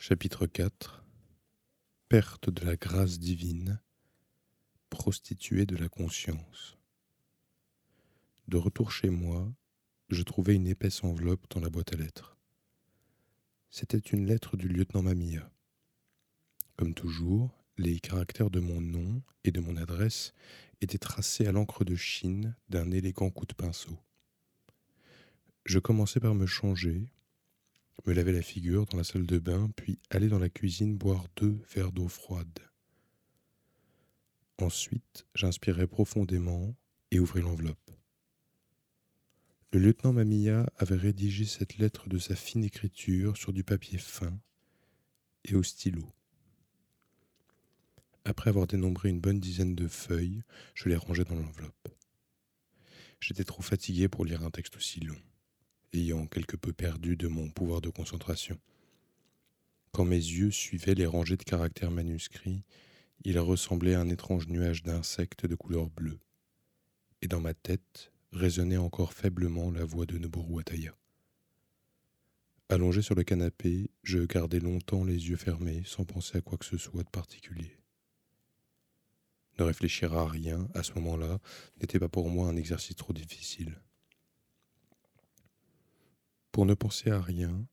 Chapitre 4 Perte de la grâce divine, prostituée de la conscience. De retour chez moi, je trouvai une épaisse enveloppe dans la boîte à lettres. C'était une lettre du lieutenant Mamia. Comme toujours, les caractères de mon nom et de mon adresse étaient tracés à l'encre de Chine d'un élégant coup de pinceau. Je commençai par me changer, me laver la figure dans la salle de bain, puis aller dans la cuisine boire deux verres d'eau froide. Ensuite, j'inspirai profondément et ouvris l'enveloppe. Le lieutenant Mamilla avait rédigé cette lettre de sa fine écriture sur du papier fin et au stylo. Après avoir dénombré une bonne dizaine de feuilles, je les rangeai dans l'enveloppe. J'étais trop fatigué pour lire un texte aussi long ayant quelque peu perdu de mon pouvoir de concentration. Quand mes yeux suivaient les rangées de caractères manuscrits, il ressemblait à un étrange nuage d'insectes de couleur bleue. Et dans ma tête résonnait encore faiblement la voix de Noboru Ataya. Allongé sur le canapé, je gardai longtemps les yeux fermés sans penser à quoi que ce soit de particulier. Ne réfléchir à rien à ce moment-là n'était pas pour moi un exercice trop difficile. Pour ne penser à rien,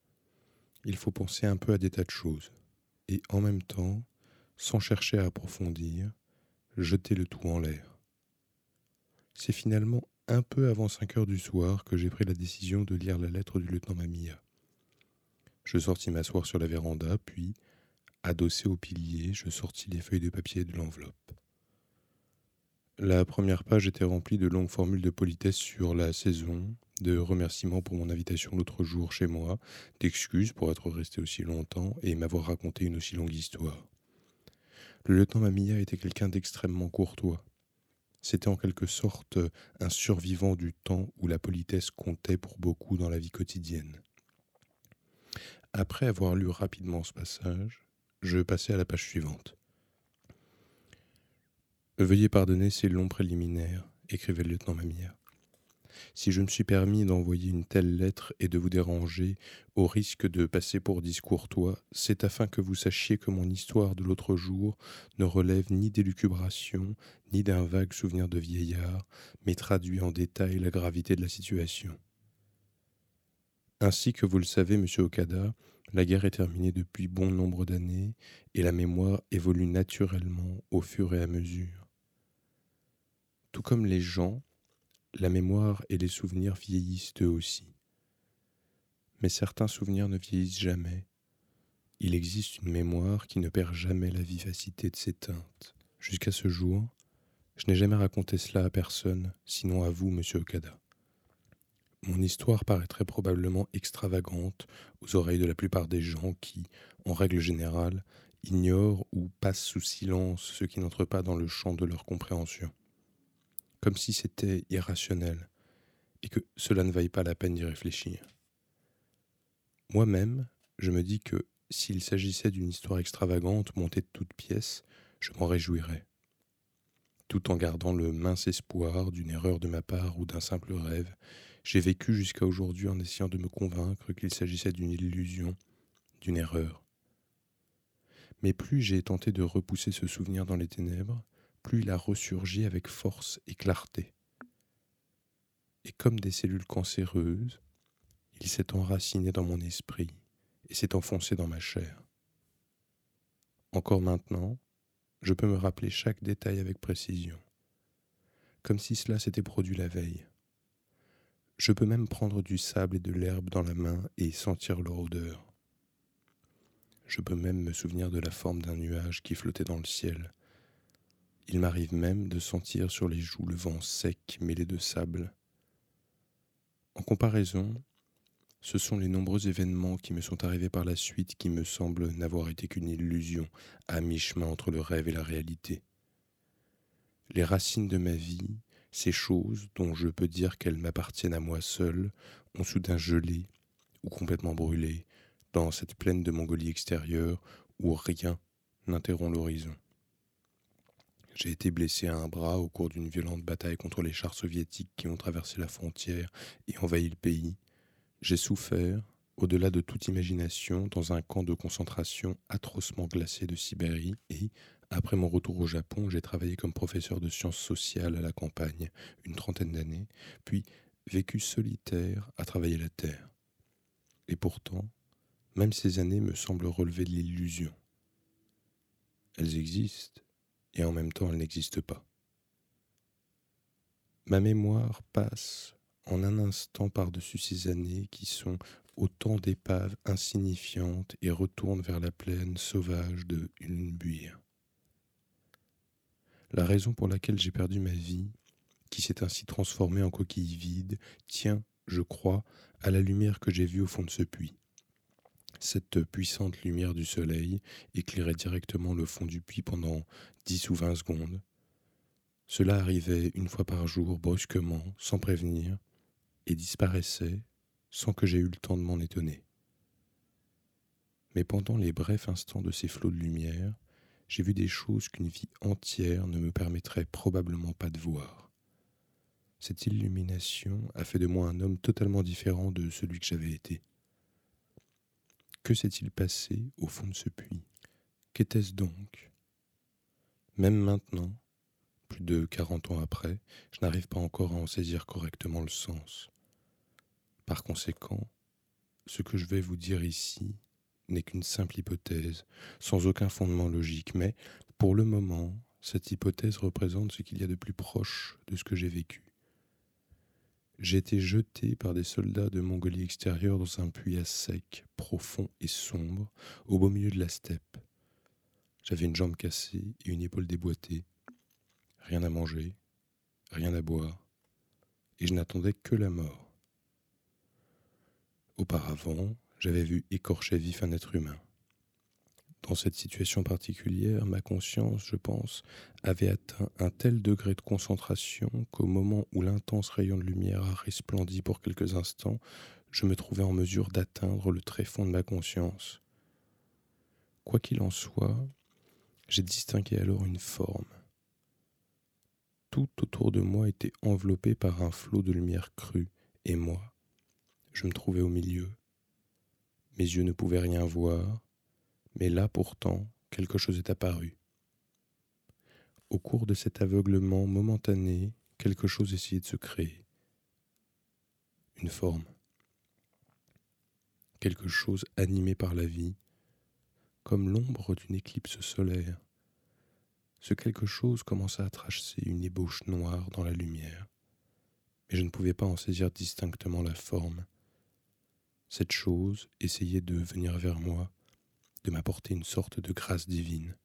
il faut penser un peu à des tas de choses, et en même temps, sans chercher à approfondir, jeter le tout en l'air. C'est finalement un peu avant cinq heures du soir que j'ai pris la décision de lire la lettre du lieutenant Mamia. Je sortis m'asseoir sur la véranda, puis, adossé au pilier, je sortis les feuilles de papier de l'enveloppe. La première page était remplie de longues formules de politesse sur la saison, de remerciements pour mon invitation l'autre jour chez moi, d'excuses pour être resté aussi longtemps et m'avoir raconté une aussi longue histoire. Le lieutenant Mamilla était quelqu'un d'extrêmement courtois. C'était en quelque sorte un survivant du temps où la politesse comptait pour beaucoup dans la vie quotidienne. Après avoir lu rapidement ce passage, je passai à la page suivante. Veuillez pardonner ces longs préliminaires, écrivait le lieutenant Mamia. Si je me suis permis d'envoyer une telle lettre et de vous déranger, au risque de passer pour discourtois, c'est afin que vous sachiez que mon histoire de l'autre jour ne relève ni d'élucubration, ni d'un vague souvenir de vieillard, mais traduit en détail la gravité de la situation. Ainsi que vous le savez, monsieur Okada, la guerre est terminée depuis bon nombre d'années et la mémoire évolue naturellement au fur et à mesure. Tout comme les gens, la mémoire et les souvenirs vieillissent eux aussi. Mais certains souvenirs ne vieillissent jamais. Il existe une mémoire qui ne perd jamais la vivacité de ses teintes. Jusqu'à ce jour, je n'ai jamais raconté cela à personne, sinon à vous, monsieur Okada. Mon histoire paraîtrait probablement extravagante aux oreilles de la plupart des gens qui, en règle générale, ignorent ou passent sous silence ce qui n'entre pas dans le champ de leur compréhension comme si c'était irrationnel, et que cela ne vaille pas la peine d'y réfléchir. Moi-même, je me dis que s'il s'agissait d'une histoire extravagante montée de toutes pièces, je m'en réjouirais, tout en gardant le mince espoir d'une erreur de ma part ou d'un simple rêve. J'ai vécu jusqu'à aujourd'hui en essayant de me convaincre qu'il s'agissait d'une illusion, d'une erreur. Mais plus j'ai tenté de repousser ce souvenir dans les ténèbres, plus il a ressurgi avec force et clarté. Et comme des cellules cancéreuses, il s'est enraciné dans mon esprit et s'est enfoncé dans ma chair. Encore maintenant, je peux me rappeler chaque détail avec précision, comme si cela s'était produit la veille. Je peux même prendre du sable et de l'herbe dans la main et sentir leur odeur. Je peux même me souvenir de la forme d'un nuage qui flottait dans le ciel il m'arrive même de sentir sur les joues le vent sec mêlé de sable. En comparaison, ce sont les nombreux événements qui me sont arrivés par la suite qui me semblent n'avoir été qu'une illusion à mi-chemin entre le rêve et la réalité. Les racines de ma vie, ces choses dont je peux dire qu'elles m'appartiennent à moi seul, ont soudain gelé ou complètement brûlé dans cette plaine de Mongolie extérieure où rien n'interrompt l'horizon. J'ai été blessé à un bras au cours d'une violente bataille contre les chars soviétiques qui ont traversé la frontière et envahi le pays. J'ai souffert, au-delà de toute imagination, dans un camp de concentration atrocement glacé de Sibérie et, après mon retour au Japon, j'ai travaillé comme professeur de sciences sociales à la campagne une trentaine d'années, puis vécu solitaire à travailler la terre. Et pourtant, même ces années me semblent relever de l'illusion. Elles existent, et en même temps elles n'existent pas. Ma mémoire passe en un instant par-dessus ces années qui sont autant d'épaves insignifiantes et retourne vers la plaine sauvage de Ulnbuir. La raison pour laquelle j'ai perdu ma vie, qui s'est ainsi transformée en coquille vide, tient, je crois, à la lumière que j'ai vue au fond de ce puits. Cette puissante lumière du soleil éclairait directement le fond du puits pendant dix ou vingt secondes. Cela arrivait une fois par jour, brusquement, sans prévenir, et disparaissait sans que j'aie eu le temps de m'en étonner. Mais pendant les brefs instants de ces flots de lumière, j'ai vu des choses qu'une vie entière ne me permettrait probablement pas de voir. Cette illumination a fait de moi un homme totalement différent de celui que j'avais été. Que s'est-il passé au fond de ce puits? Qu'était-ce donc? Même maintenant, plus de quarante ans après, je n'arrive pas encore à en saisir correctement le sens. Par conséquent, ce que je vais vous dire ici n'est qu'une simple hypothèse, sans aucun fondement logique, mais pour le moment, cette hypothèse représente ce qu'il y a de plus proche de ce que j'ai vécu. J'ai été jeté par des soldats de Mongolie extérieure dans un puits à sec, profond et sombre, au beau milieu de la steppe. J'avais une jambe cassée et une épaule déboîtée, rien à manger, rien à boire, et je n'attendais que la mort. Auparavant, j'avais vu écorcher vif un être humain. Dans cette situation particulière, ma conscience, je pense, avait atteint un tel degré de concentration qu'au moment où l'intense rayon de lumière a resplendi pour quelques instants, je me trouvais en mesure d'atteindre le tréfonds de ma conscience. Quoi qu'il en soit, j'ai distingué alors une forme. Tout autour de moi était enveloppé par un flot de lumière crue, et moi, je me trouvais au milieu. Mes yeux ne pouvaient rien voir, mais là pourtant quelque chose est apparu. Au cours de cet aveuglement momentané, quelque chose essayait de se créer. Une forme. Quelque chose animé par la vie, comme l'ombre d'une éclipse solaire. Ce quelque chose commença à tracer une ébauche noire dans la lumière, mais je ne pouvais pas en saisir distinctement la forme. Cette chose essayait de venir vers moi, de m'apporter une sorte de grâce divine.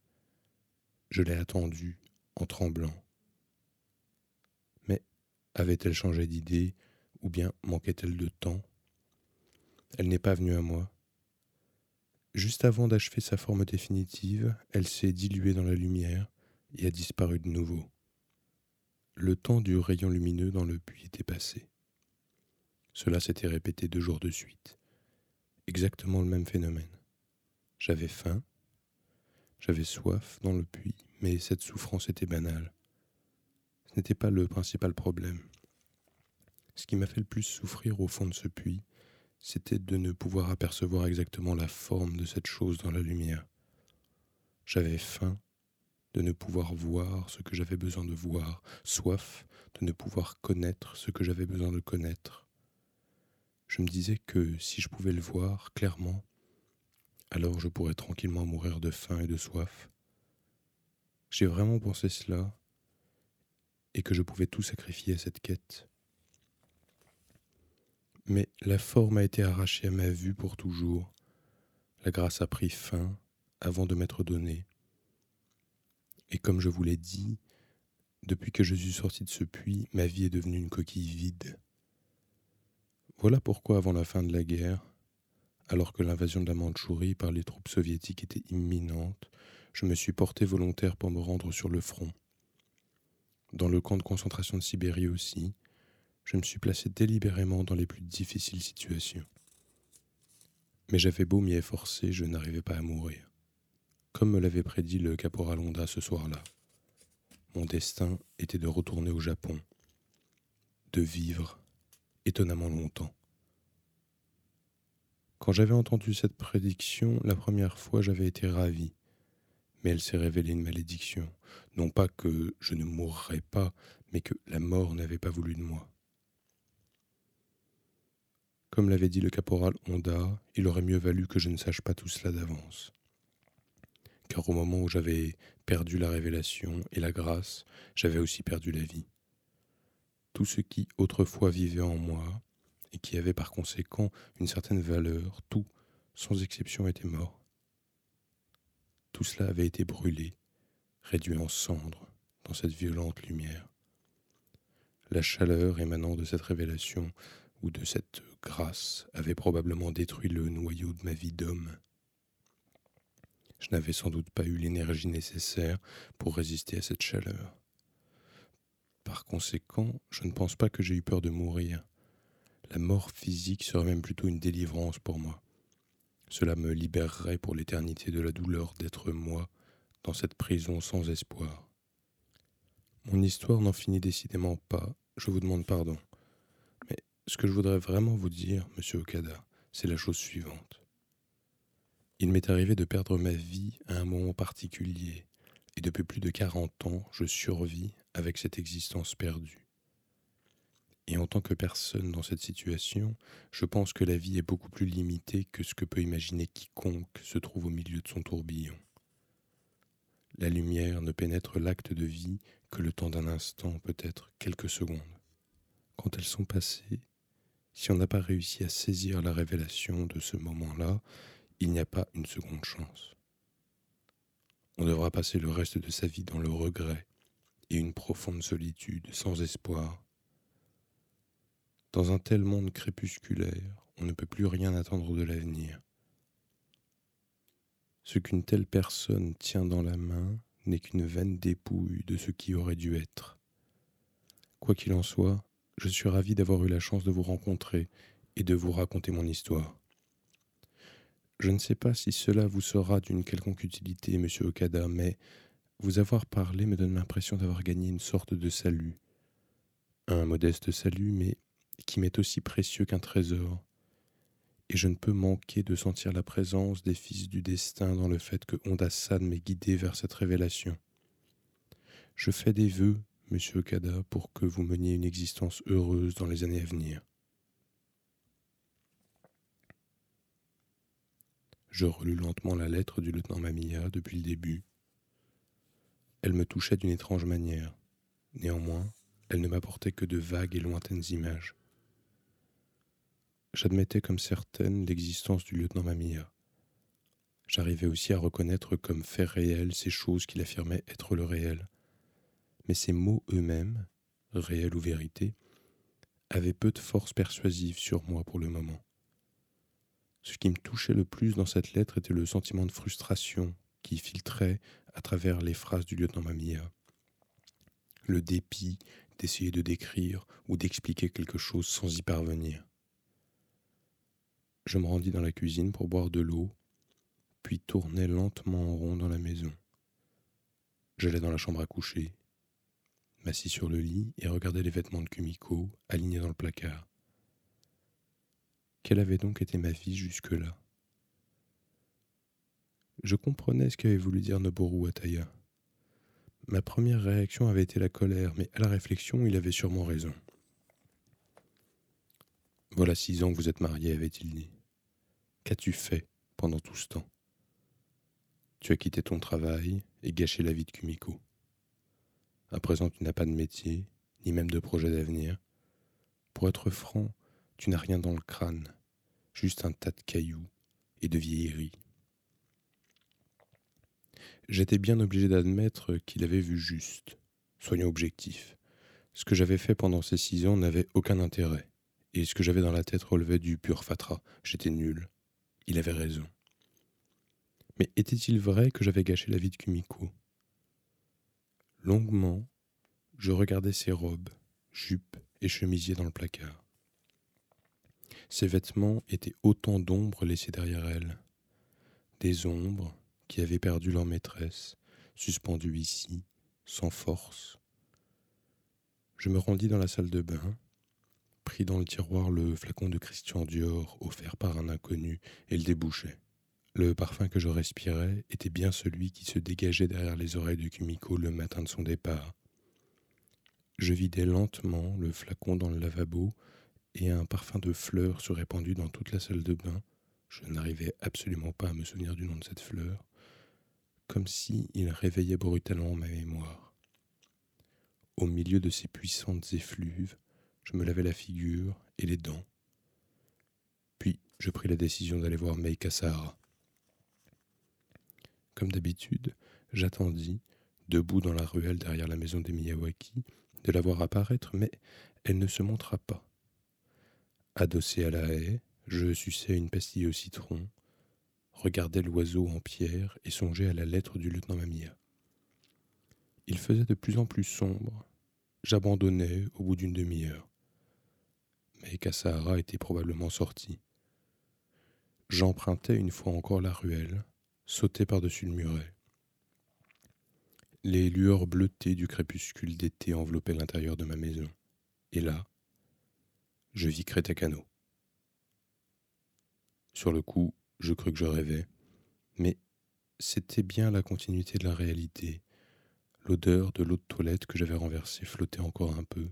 Je l'ai attendue en tremblant. Mais avait-elle changé d'idée ou bien manquait-elle de temps? Elle n'est pas venue à moi. Juste avant d'achever sa forme définitive, elle s'est diluée dans la lumière et a disparu de nouveau. Le temps du rayon lumineux dans le puits était passé. Cela s'était répété deux jours de suite. Exactement le même phénomène. J'avais faim, j'avais soif dans le puits, mais cette souffrance était banale. Ce n'était pas le principal problème. Ce qui m'a fait le plus souffrir au fond de ce puits, c'était de ne pouvoir apercevoir exactement la forme de cette chose dans la lumière. J'avais faim de ne pouvoir voir ce que j'avais besoin de voir, soif de ne pouvoir connaître ce que j'avais besoin de connaître, je me disais que si je pouvais le voir clairement, alors je pourrais tranquillement mourir de faim et de soif. J'ai vraiment pensé cela et que je pouvais tout sacrifier à cette quête. Mais la forme a été arrachée à ma vue pour toujours. La grâce a pris fin avant de m'être donnée. Et comme je vous l'ai dit, depuis que je suis sorti de ce puits, ma vie est devenue une coquille vide. Voilà pourquoi, avant la fin de la guerre, alors que l'invasion de la Mandchourie par les troupes soviétiques était imminente, je me suis porté volontaire pour me rendre sur le front. Dans le camp de concentration de Sibérie aussi, je me suis placé délibérément dans les plus difficiles situations. Mais j'avais beau m'y efforcer, je n'arrivais pas à mourir. Comme me l'avait prédit le caporal Honda ce soir-là, mon destin était de retourner au Japon, de vivre étonnamment longtemps. Quand j'avais entendu cette prédiction, la première fois j'avais été ravi, mais elle s'est révélée une malédiction. Non pas que je ne mourrais pas, mais que la mort n'avait pas voulu de moi. Comme l'avait dit le caporal Honda, il aurait mieux valu que je ne sache pas tout cela d'avance. Car au moment où j'avais perdu la révélation et la grâce, j'avais aussi perdu la vie. Tout ce qui autrefois vivait en moi, et qui avait par conséquent une certaine valeur, tout, sans exception, était mort. Tout cela avait été brûlé, réduit en cendres dans cette violente lumière. La chaleur émanant de cette révélation ou de cette grâce avait probablement détruit le noyau de ma vie d'homme. Je n'avais sans doute pas eu l'énergie nécessaire pour résister à cette chaleur. Par conséquent, je ne pense pas que j'ai eu peur de mourir. La mort physique serait même plutôt une délivrance pour moi. Cela me libérerait pour l'éternité de la douleur d'être moi dans cette prison sans espoir. Mon histoire n'en finit décidément pas, je vous demande pardon. Mais ce que je voudrais vraiment vous dire, monsieur Okada, c'est la chose suivante. Il m'est arrivé de perdre ma vie à un moment particulier, et depuis plus de quarante ans, je survis avec cette existence perdue. Et en tant que personne dans cette situation, je pense que la vie est beaucoup plus limitée que ce que peut imaginer quiconque se trouve au milieu de son tourbillon. La lumière ne pénètre l'acte de vie que le temps d'un instant, peut-être quelques secondes. Quand elles sont passées, si on n'a pas réussi à saisir la révélation de ce moment-là, il n'y a pas une seconde chance. On devra passer le reste de sa vie dans le regret et une profonde solitude sans espoir. Dans un tel monde crépusculaire, on ne peut plus rien attendre de l'avenir. Ce qu'une telle personne tient dans la main n'est qu'une vaine dépouille de ce qui aurait dû être. Quoi qu'il en soit, je suis ravi d'avoir eu la chance de vous rencontrer et de vous raconter mon histoire. Je ne sais pas si cela vous sera d'une quelconque utilité, monsieur Okada, mais vous avoir parlé me donne l'impression d'avoir gagné une sorte de salut. Un modeste salut, mais qui m'est aussi précieux qu'un trésor. Et je ne peux manquer de sentir la présence des fils du destin dans le fait que Honda-san m'ait guidé vers cette révélation. Je fais des vœux, monsieur Okada, pour que vous meniez une existence heureuse dans les années à venir. Je relus lentement la lettre du lieutenant Mamiya depuis le début. Elle me touchait d'une étrange manière. Néanmoins, elle ne m'apportait que de vagues et lointaines images. J'admettais comme certaine l'existence du lieutenant Mamiya. J'arrivais aussi à reconnaître comme fait réel ces choses qu'il affirmait être le réel. Mais ces mots eux-mêmes, réel ou vérité, avaient peu de force persuasive sur moi pour le moment. Ce qui me touchait le plus dans cette lettre était le sentiment de frustration qui filtrait à travers les phrases du lieutenant Mamia. Le dépit d'essayer de décrire ou d'expliquer quelque chose sans y parvenir. Je me rendis dans la cuisine pour boire de l'eau, puis tournai lentement en rond dans la maison. J'allai dans la chambre à coucher, m'assis sur le lit et regardai les vêtements de Kumiko alignés dans le placard. Quelle avait donc été ma vie jusque-là? Je comprenais ce qu'avait voulu dire Noboru Ataya. Ma première réaction avait été la colère, mais à la réflexion, il avait sûrement raison. Voilà six ans que vous êtes marié, avait-il dit. Qu'as-tu fait pendant tout ce temps? Tu as quitté ton travail et gâché la vie de Kumiko. À présent, tu n'as pas de métier, ni même de projet d'avenir. Pour être franc, tu n'as rien dans le crâne, juste un tas de cailloux et de vieilleries. J'étais bien obligé d'admettre qu'il avait vu juste. Soyons objectifs. Ce que j'avais fait pendant ces six ans n'avait aucun intérêt, et ce que j'avais dans la tête relevait du pur fatras. J'étais nul. Il avait raison. Mais était-il vrai que j'avais gâché la vie de Kumiko? Longuement, je regardais ses robes, jupes et chemisiers dans le placard. Ses vêtements étaient autant d'ombres laissées derrière elle. Des ombres qui avaient perdu leur maîtresse, suspendues ici, sans force. Je me rendis dans la salle de bain, pris dans le tiroir le flacon de Christian Dior offert par un inconnu et le débouchai. Le parfum que je respirais était bien celui qui se dégageait derrière les oreilles de Kumiko le matin de son départ. Je vidai lentement le flacon dans le lavabo et un parfum de fleurs se répandit dans toute la salle de bain. Je n'arrivais absolument pas à me souvenir du nom de cette fleur, comme si il réveillait brutalement ma mémoire. Au milieu de ces puissantes effluves, je me lavai la figure et les dents. Puis je pris la décision d'aller voir Meika Sahara. Comme d'habitude, j'attendis, debout dans la ruelle derrière la maison des Miyawaki, de la voir apparaître, mais elle ne se montra pas. Adossé à la haie, je suçais une pastille au citron, regardais l'oiseau en pierre et songeais à la lettre du lieutenant Mamia. Il faisait de plus en plus sombre. J'abandonnais au bout d'une demi-heure. Mais Kassahara était probablement sorti. J'empruntais une fois encore la ruelle, sautais par-dessus le muret. Les lueurs bleutées du crépuscule d'été enveloppaient l'intérieur de ma maison. Et là, je vis Crétacano. Sur le coup, je crus que je rêvais, mais c'était bien la continuité de la réalité. L'odeur de l'eau de toilette que j'avais renversée flottait encore un peu.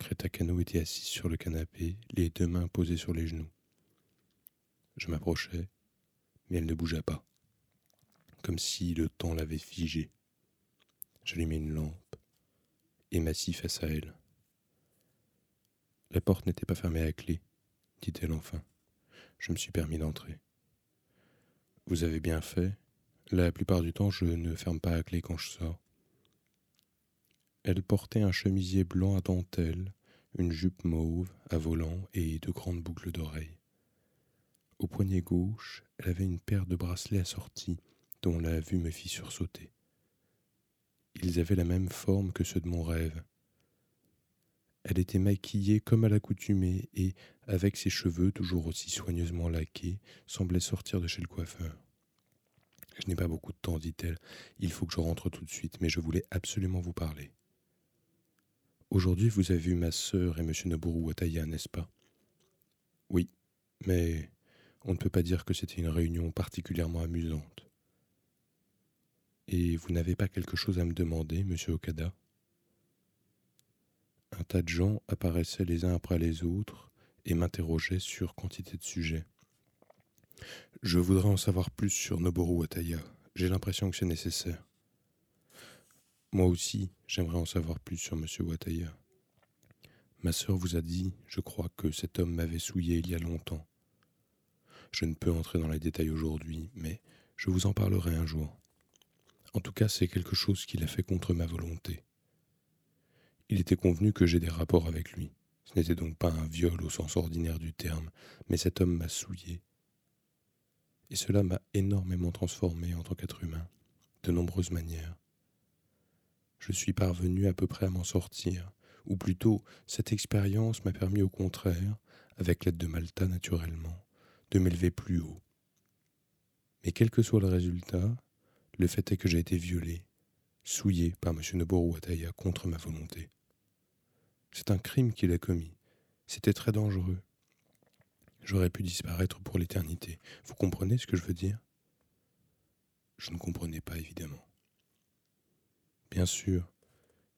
Crétacano était assise sur le canapé, les deux mains posées sur les genoux. Je m'approchai, mais elle ne bougea pas, comme si le temps l'avait figée. J'allumai une lampe et m'assis face à elle. La porte n'était pas fermée à clé, dit-elle enfin. Je me suis permis d'entrer. Vous avez bien fait. La plupart du temps, je ne ferme pas à clé quand je sors. Elle portait un chemisier blanc à dentelle, une jupe mauve à volant et de grandes boucles d'oreilles. Au poignet gauche, elle avait une paire de bracelets assortis dont la vue me fit sursauter. Ils avaient la même forme que ceux de mon rêve, elle était maquillée comme à l'accoutumée et, avec ses cheveux toujours aussi soigneusement laqués, semblait sortir de chez le coiffeur. Je n'ai pas beaucoup de temps, dit-elle. Il faut que je rentre tout de suite, mais je voulais absolument vous parler. Aujourd'hui, vous avez vu ma sœur et M. Noboru Wataya, n'est-ce pas? Oui, mais on ne peut pas dire que c'était une réunion particulièrement amusante. Et vous n'avez pas quelque chose à me demander, monsieur Okada? Un tas de gens apparaissaient les uns après les autres et m'interrogeaient sur quantité de sujets. Je voudrais en savoir plus sur Noboru Wataya. J'ai l'impression que c'est nécessaire. Moi aussi, j'aimerais en savoir plus sur M. Wataya. Ma sœur vous a dit, je crois, que cet homme m'avait souillé il y a longtemps. Je ne peux entrer dans les détails aujourd'hui, mais je vous en parlerai un jour. En tout cas, c'est quelque chose qu'il a fait contre ma volonté. Il était convenu que j'ai des rapports avec lui. Ce n'était donc pas un viol au sens ordinaire du terme, mais cet homme m'a souillé. Et cela m'a énormément transformé en tant qu'être humain, de nombreuses manières. Je suis parvenu à peu près à m'en sortir, ou plutôt cette expérience m'a permis au contraire, avec l'aide de Malta naturellement, de m'élever plus haut. Mais quel que soit le résultat, le fait est que j'ai été violé, souillé par M. Noboru Wataya contre ma volonté. C'est un crime qu'il a commis. C'était très dangereux. J'aurais pu disparaître pour l'éternité. Vous comprenez ce que je veux dire? Je ne comprenais pas, évidemment. Bien sûr,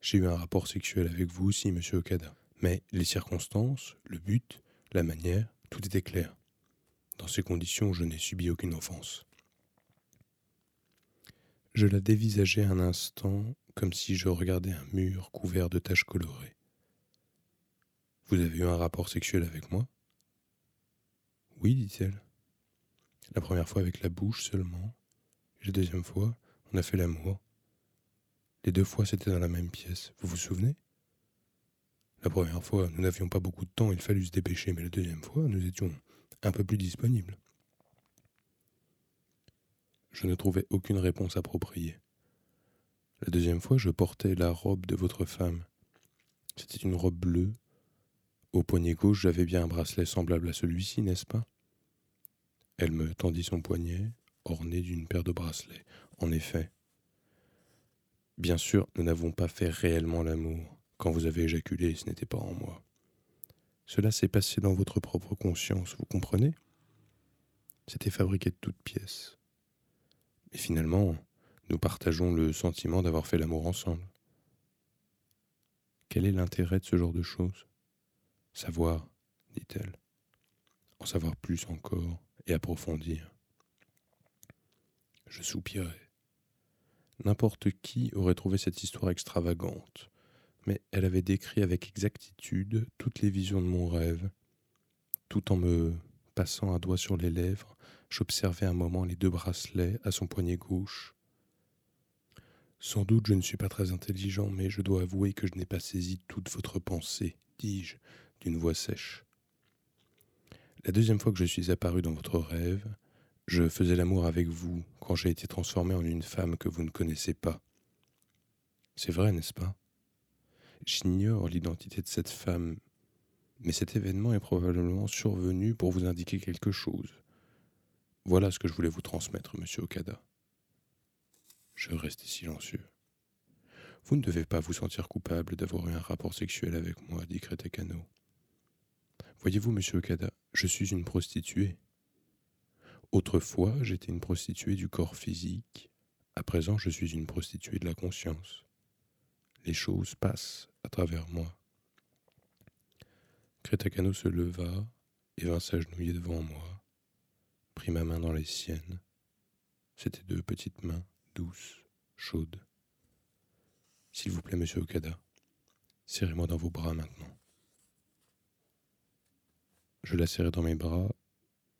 j'ai eu un rapport sexuel avec vous aussi, monsieur Okada. Mais les circonstances, le but, la manière, tout était clair. Dans ces conditions, je n'ai subi aucune offense. Je la dévisageais un instant comme si je regardais un mur couvert de taches colorées. Vous avez eu un rapport sexuel avec moi? Oui, dit-elle. La première fois avec la bouche seulement. Et la deuxième fois, on a fait l'amour. Les deux fois, c'était dans la même pièce. Vous vous souvenez? La première fois, nous n'avions pas beaucoup de temps, il fallut se dépêcher, mais la deuxième fois, nous étions un peu plus disponibles. Je ne trouvais aucune réponse appropriée. La deuxième fois, je portais la robe de votre femme. C'était une robe bleue, au poignet gauche, j'avais bien un bracelet semblable à celui-ci, n'est-ce pas? Elle me tendit son poignet, orné d'une paire de bracelets. En effet. Bien sûr, nous n'avons pas fait réellement l'amour. Quand vous avez éjaculé, ce n'était pas en moi. Cela s'est passé dans votre propre conscience, vous comprenez? C'était fabriqué de toutes pièces. Mais finalement, nous partageons le sentiment d'avoir fait l'amour ensemble. Quel est l'intérêt de ce genre de choses? Savoir, dit-elle. En savoir plus encore et approfondir. Je soupirai. N'importe qui aurait trouvé cette histoire extravagante, mais elle avait décrit avec exactitude toutes les visions de mon rêve. Tout en me passant un doigt sur les lèvres, j'observais un moment les deux bracelets à son poignet gauche. Sans doute je ne suis pas très intelligent, mais je dois avouer que je n'ai pas saisi toute votre pensée, dis-je, d'une voix sèche. La deuxième fois que je suis apparu dans votre rêve, je faisais l'amour avec vous quand j'ai été transformé en une femme que vous ne connaissez pas. C'est vrai, n'est-ce pas? J'ignore l'identité de cette femme, mais cet événement est probablement survenu pour vous indiquer quelque chose. Voilà ce que je voulais vous transmettre, monsieur Okada. Je restai silencieux. Vous ne devez pas vous sentir coupable d'avoir eu un rapport sexuel avec moi, dit Kretekano. Voyez-vous, monsieur Okada, je suis une prostituée. Autrefois, j'étais une prostituée du corps physique. À présent, je suis une prostituée de la conscience. Les choses passent à travers moi. Kretakano se leva et vint s'agenouiller devant moi, prit ma main dans les siennes. C'étaient deux petites mains, douces, chaudes. S'il vous plaît, monsieur Okada, serrez-moi dans vos bras maintenant. Je la serrai dans mes bras.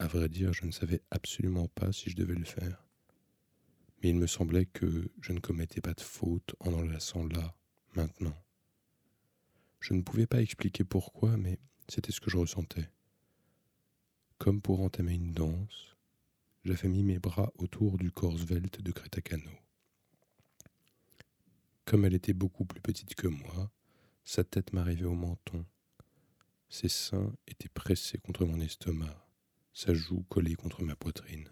À vrai dire, je ne savais absolument pas si je devais le faire. Mais il me semblait que je ne commettais pas de faute en enlaçant là, maintenant. Je ne pouvais pas expliquer pourquoi, mais c'était ce que je ressentais. Comme pour entamer une danse, j'avais mis mes bras autour du corps svelte de Crétacano. Comme elle était beaucoup plus petite que moi, sa tête m'arrivait au menton, ses seins étaient pressés contre mon estomac, sa joue collée contre ma poitrine.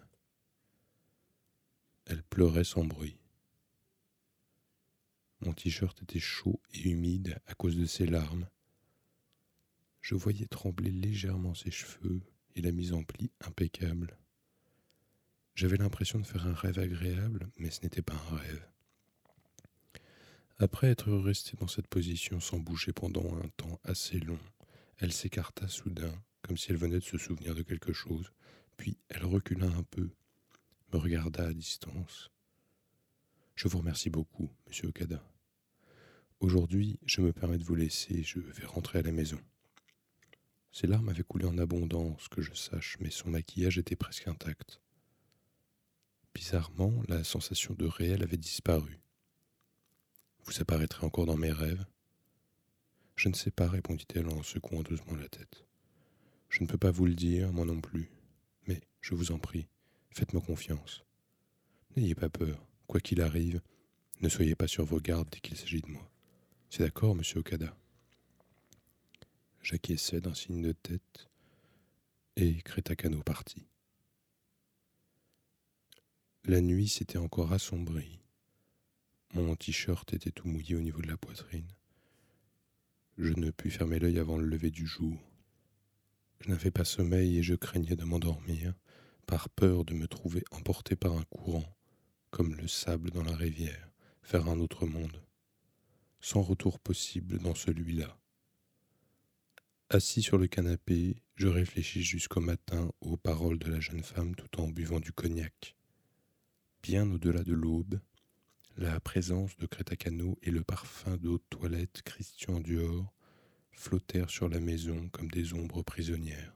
Elle pleurait sans bruit. Mon t-shirt était chaud et humide à cause de ses larmes. Je voyais trembler légèrement ses cheveux et la mise en pli impeccable. J'avais l'impression de faire un rêve agréable, mais ce n'était pas un rêve. Après être resté dans cette position sans bouger pendant un temps assez long, elle s'écarta soudain, comme si elle venait de se souvenir de quelque chose, puis elle recula un peu, me regarda à distance. Je vous remercie beaucoup, monsieur Okada. Aujourd'hui, je me permets de vous laisser, je vais rentrer à la maison. Ses larmes avaient coulé en abondance, que je sache, mais son maquillage était presque intact. Bizarrement, la sensation de réel avait disparu. Vous apparaîtrez encore dans mes rêves? Je ne sais pas, répondit-elle en secouant doucement la tête. Je ne peux pas vous le dire, moi non plus. Mais, je vous en prie, faites-moi confiance. N'ayez pas peur, quoi qu'il arrive, ne soyez pas sur vos gardes dès qu'il s'agit de moi. C'est d'accord, monsieur Okada J'acquiesçai d'un signe de tête, et Crétacano partit. La nuit s'était encore assombrie. Mon t-shirt était tout mouillé au niveau de la poitrine. Je ne pus fermer l'œil avant le lever du jour. Je n'avais pas sommeil et je craignais de m'endormir, par peur de me trouver emporté par un courant, comme le sable dans la rivière, vers un autre monde, sans retour possible dans celui-là. Assis sur le canapé, je réfléchis jusqu'au matin aux paroles de la jeune femme tout en buvant du cognac. Bien au-delà de l'aube, la présence de Crétacano et le parfum d'eau de toilette Christian Dior flottèrent sur la maison comme des ombres prisonnières.